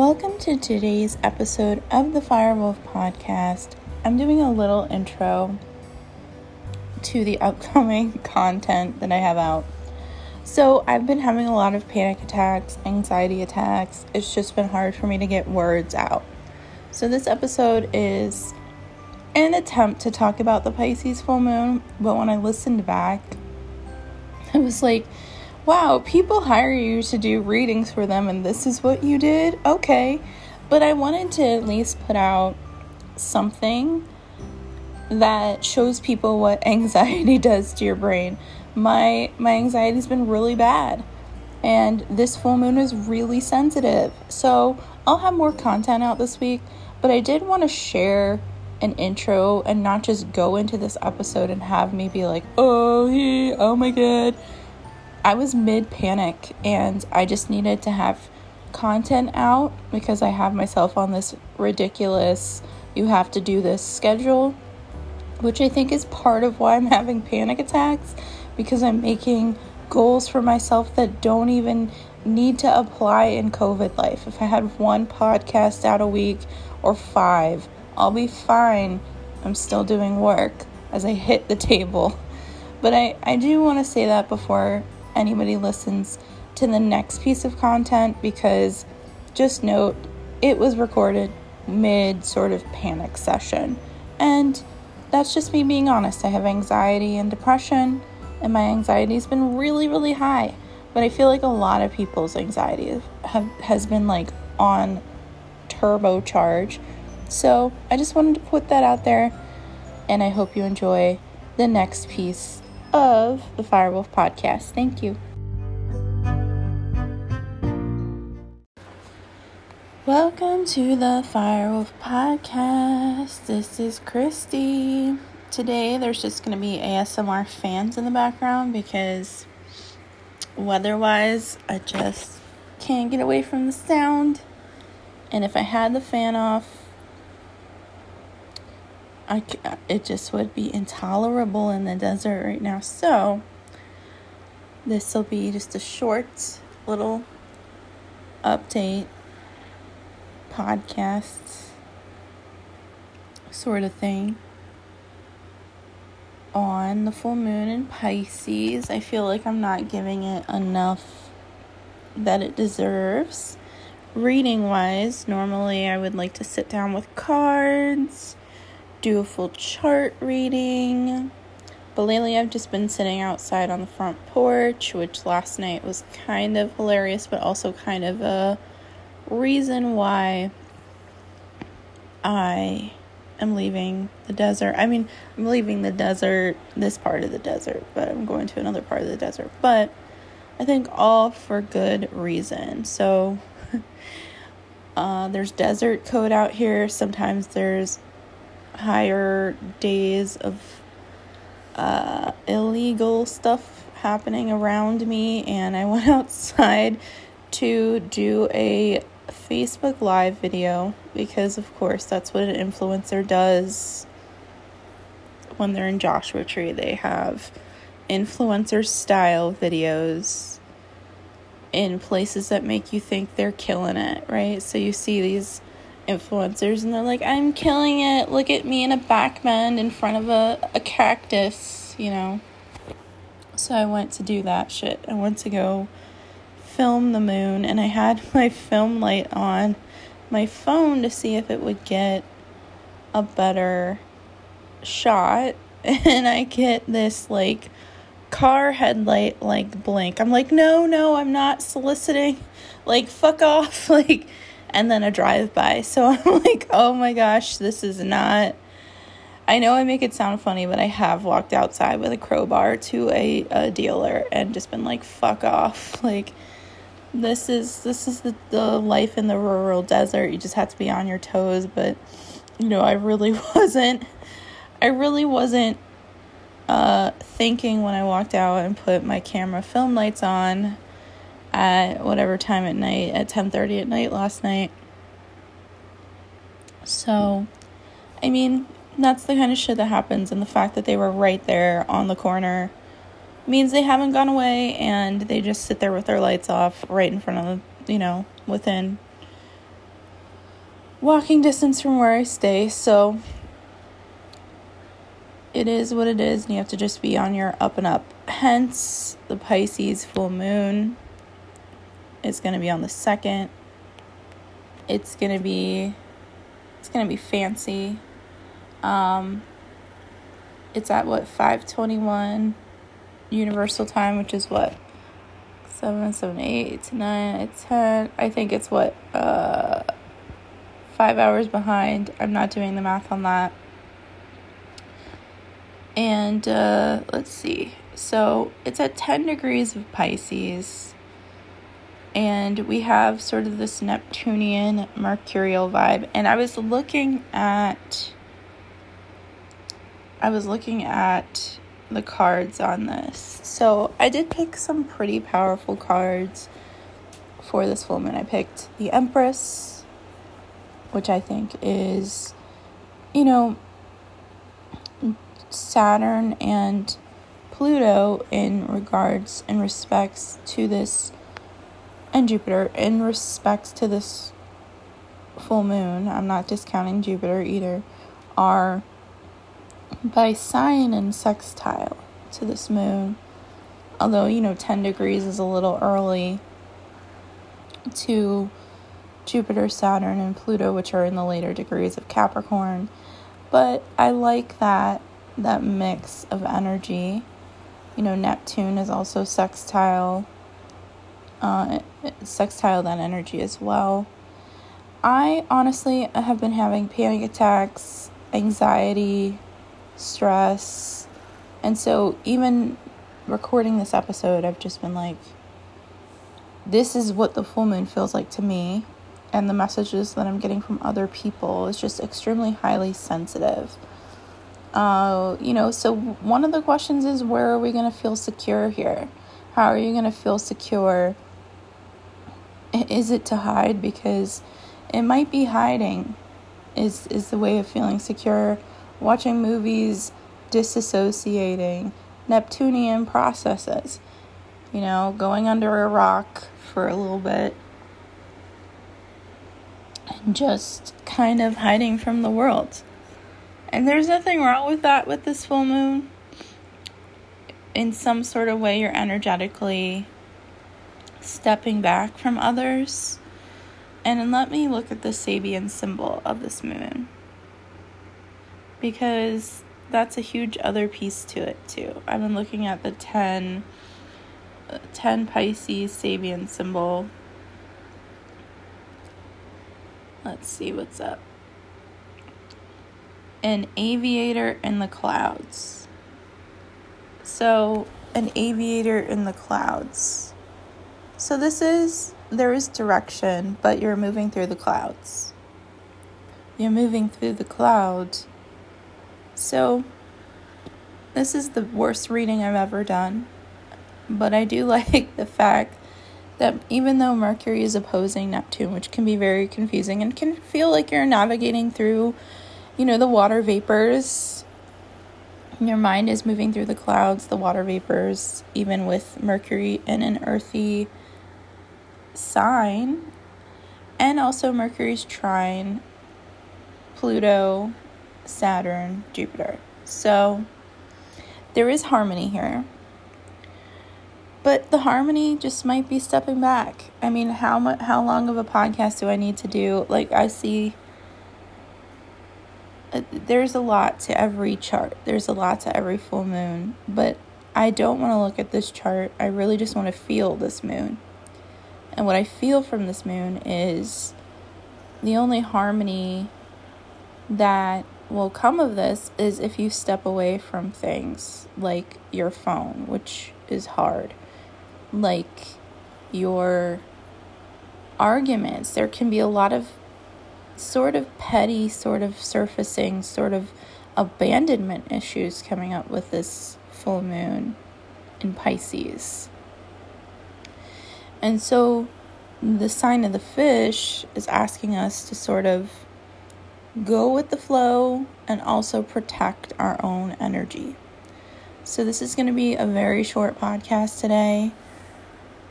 Welcome to today's episode of the Firewolf podcast. I'm doing a little intro to the upcoming content that I have out. So, I've been having a lot of panic attacks, anxiety attacks. It's just been hard for me to get words out. So, this episode is an attempt to talk about the Pisces full moon, but when I listened back, I was like, wow, people hire you to do readings for them and this is what you did? Okay. But I wanted to at least put out something that shows people what anxiety does to your brain. My my anxiety's been really bad and this full moon is really sensitive. So, I'll have more content out this week, but I did want to share an intro and not just go into this episode and have me be like, "Oh, he, oh my god." I was mid panic and I just needed to have content out because I have myself on this ridiculous you have to do this schedule, which I think is part of why I'm having panic attacks because I'm making goals for myself that don't even need to apply in COVID life. If I had one podcast out a week or five, I'll be fine. I'm still doing work as I hit the table. But I, I do want to say that before anybody listens to the next piece of content because just note it was recorded mid sort of panic session. And that's just me being honest. I have anxiety and depression, and my anxiety has been really, really high. But I feel like a lot of people's anxiety have, has been like on turbocharge. So I just wanted to put that out there, and I hope you enjoy the next piece of the Firewolf podcast. Thank you. Welcome to the Firewolf podcast. This is Kristy. Today there's just going to be ASMR fans in the background because weather wise, I just can't get away from the sound. And if I had the fan off, I, uh, it just would be intolerable in the desert right now. So, this will be just a short little update podcast sort of thing on the full moon in Pisces. I feel like I'm not giving it enough that it deserves. Reading wise, normally I would like to sit down with cards do a full chart reading. But lately, I've just been sitting outside on the front porch, which last night was kind of hilarious, but also kind of a reason why I am leaving the desert. I mean, I'm leaving the desert, this part of the desert, but I'm going to another part of the desert. But I think all for good reason. So, uh, there's desert code out here. Sometimes there's higher days of uh, illegal stuff happening around me, and I went outside to do a Facebook Live video because, of course, that's what an influencer does when they're in Joshua Tree. They have influencer style videos in places that make you think they're killing it, right? So you see these influencers and they're like, I'm killing it. Look at me in a back bend in front of a, a cactus, you know. So I went to do that shit. I went to go film the moon and I had my film light on my phone to see if it would get a better shot. And I get this like car headlight like blink. I'm like, no, no, I'm not soliciting. Like, fuck off. Like, and then a drive by. So I'm like, oh my gosh, this is not. I know I make it sound funny, but I have walked outside with a crowbar to a, a dealer and just been like, fuck off. Like, this is this is the, the life in the rural desert. You just have to be on your toes. But you know, I really wasn't. I really wasn't uh, thinking when I walked out and put my camera film lights on at whatever time at night at 10:30 at night last night. So, I mean, that's the kind of shit that happens and the fact that they were right there on the corner means they haven't gone away and they just sit there with their lights off right in front of, the, you know, within walking distance from where I stay, so it is what it is, and you have to just be on your up and up. Hence, the Pisces full moon is going to be on the second. It's going to be it's going to be fancy. Um it's at what 521 universal time, which is what 7 7 8 9 10. I think it's what uh 5 hours behind. I'm not doing the math on that. And uh, let's see. So it's at 10 degrees of Pisces. And we have sort of this Neptunian mercurial vibe. And I was looking at. I was looking at the cards on this. So I did pick some pretty powerful cards for this full moon. I picked the Empress, which I think is, you know, Saturn and Pluto in regards in respects to this and Jupiter in respects to this full moon. I'm not discounting Jupiter either. Are by sign and sextile to this moon. Although, you know, 10 degrees is a little early to Jupiter, Saturn, and Pluto, which are in the later degrees of Capricorn. But I like that that mix of energy. You know, Neptune is also sextile, uh, sextile that energy as well. I honestly have been having panic attacks, anxiety, stress, and so even recording this episode, I've just been like, this is what the full moon feels like to me, and the messages that I'm getting from other people is just extremely highly sensitive. Uh, you know, so one of the questions is where are we going to feel secure here? How are you going to feel secure? Is it to hide? Because it might be hiding, is, is the way of feeling secure. Watching movies, disassociating, Neptunian processes, you know, going under a rock for a little bit and just kind of hiding from the world. And there's nothing wrong with that with this full moon. In some sort of way, you're energetically stepping back from others. And let me look at the Sabian symbol of this moon. Because that's a huge other piece to it, too. I've been looking at the 10, 10 Pisces Sabian symbol. Let's see what's up an aviator in the clouds. So, an aviator in the clouds. So, this is there is direction, but you're moving through the clouds. You're moving through the cloud. So, this is the worst reading I've ever done. But I do like the fact that even though Mercury is opposing Neptune, which can be very confusing and can feel like you're navigating through you know, the water vapors. Your mind is moving through the clouds, the water vapors, even with Mercury in an earthy sign. And also Mercury's trine Pluto, Saturn, Jupiter. So there is harmony here. But the harmony just might be stepping back. I mean, how much how long of a podcast do I need to do? Like I see uh, there's a lot to every chart. There's a lot to every full moon, but I don't want to look at this chart. I really just want to feel this moon. And what I feel from this moon is the only harmony that will come of this is if you step away from things like your phone, which is hard, like your arguments. There can be a lot of sort of petty, sort of surfacing, sort of abandonment issues coming up with this full moon in Pisces. And so the sign of the fish is asking us to sort of go with the flow and also protect our own energy. So this is going to be a very short podcast today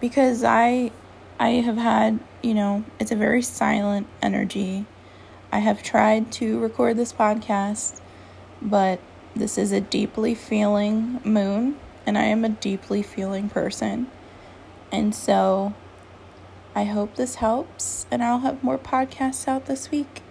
because I I have had, you know, it's a very silent energy I have tried to record this podcast, but this is a deeply feeling moon, and I am a deeply feeling person. And so I hope this helps, and I'll have more podcasts out this week.